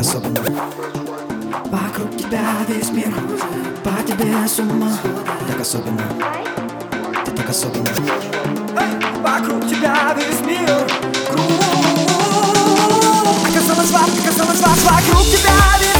особенно Вокруг тебя весь мир По тебе с ума так особенно Ты так особенно Эй! Вокруг тебя весь мир Круг Оказалось вас, оказалось вас Вокруг тебя весь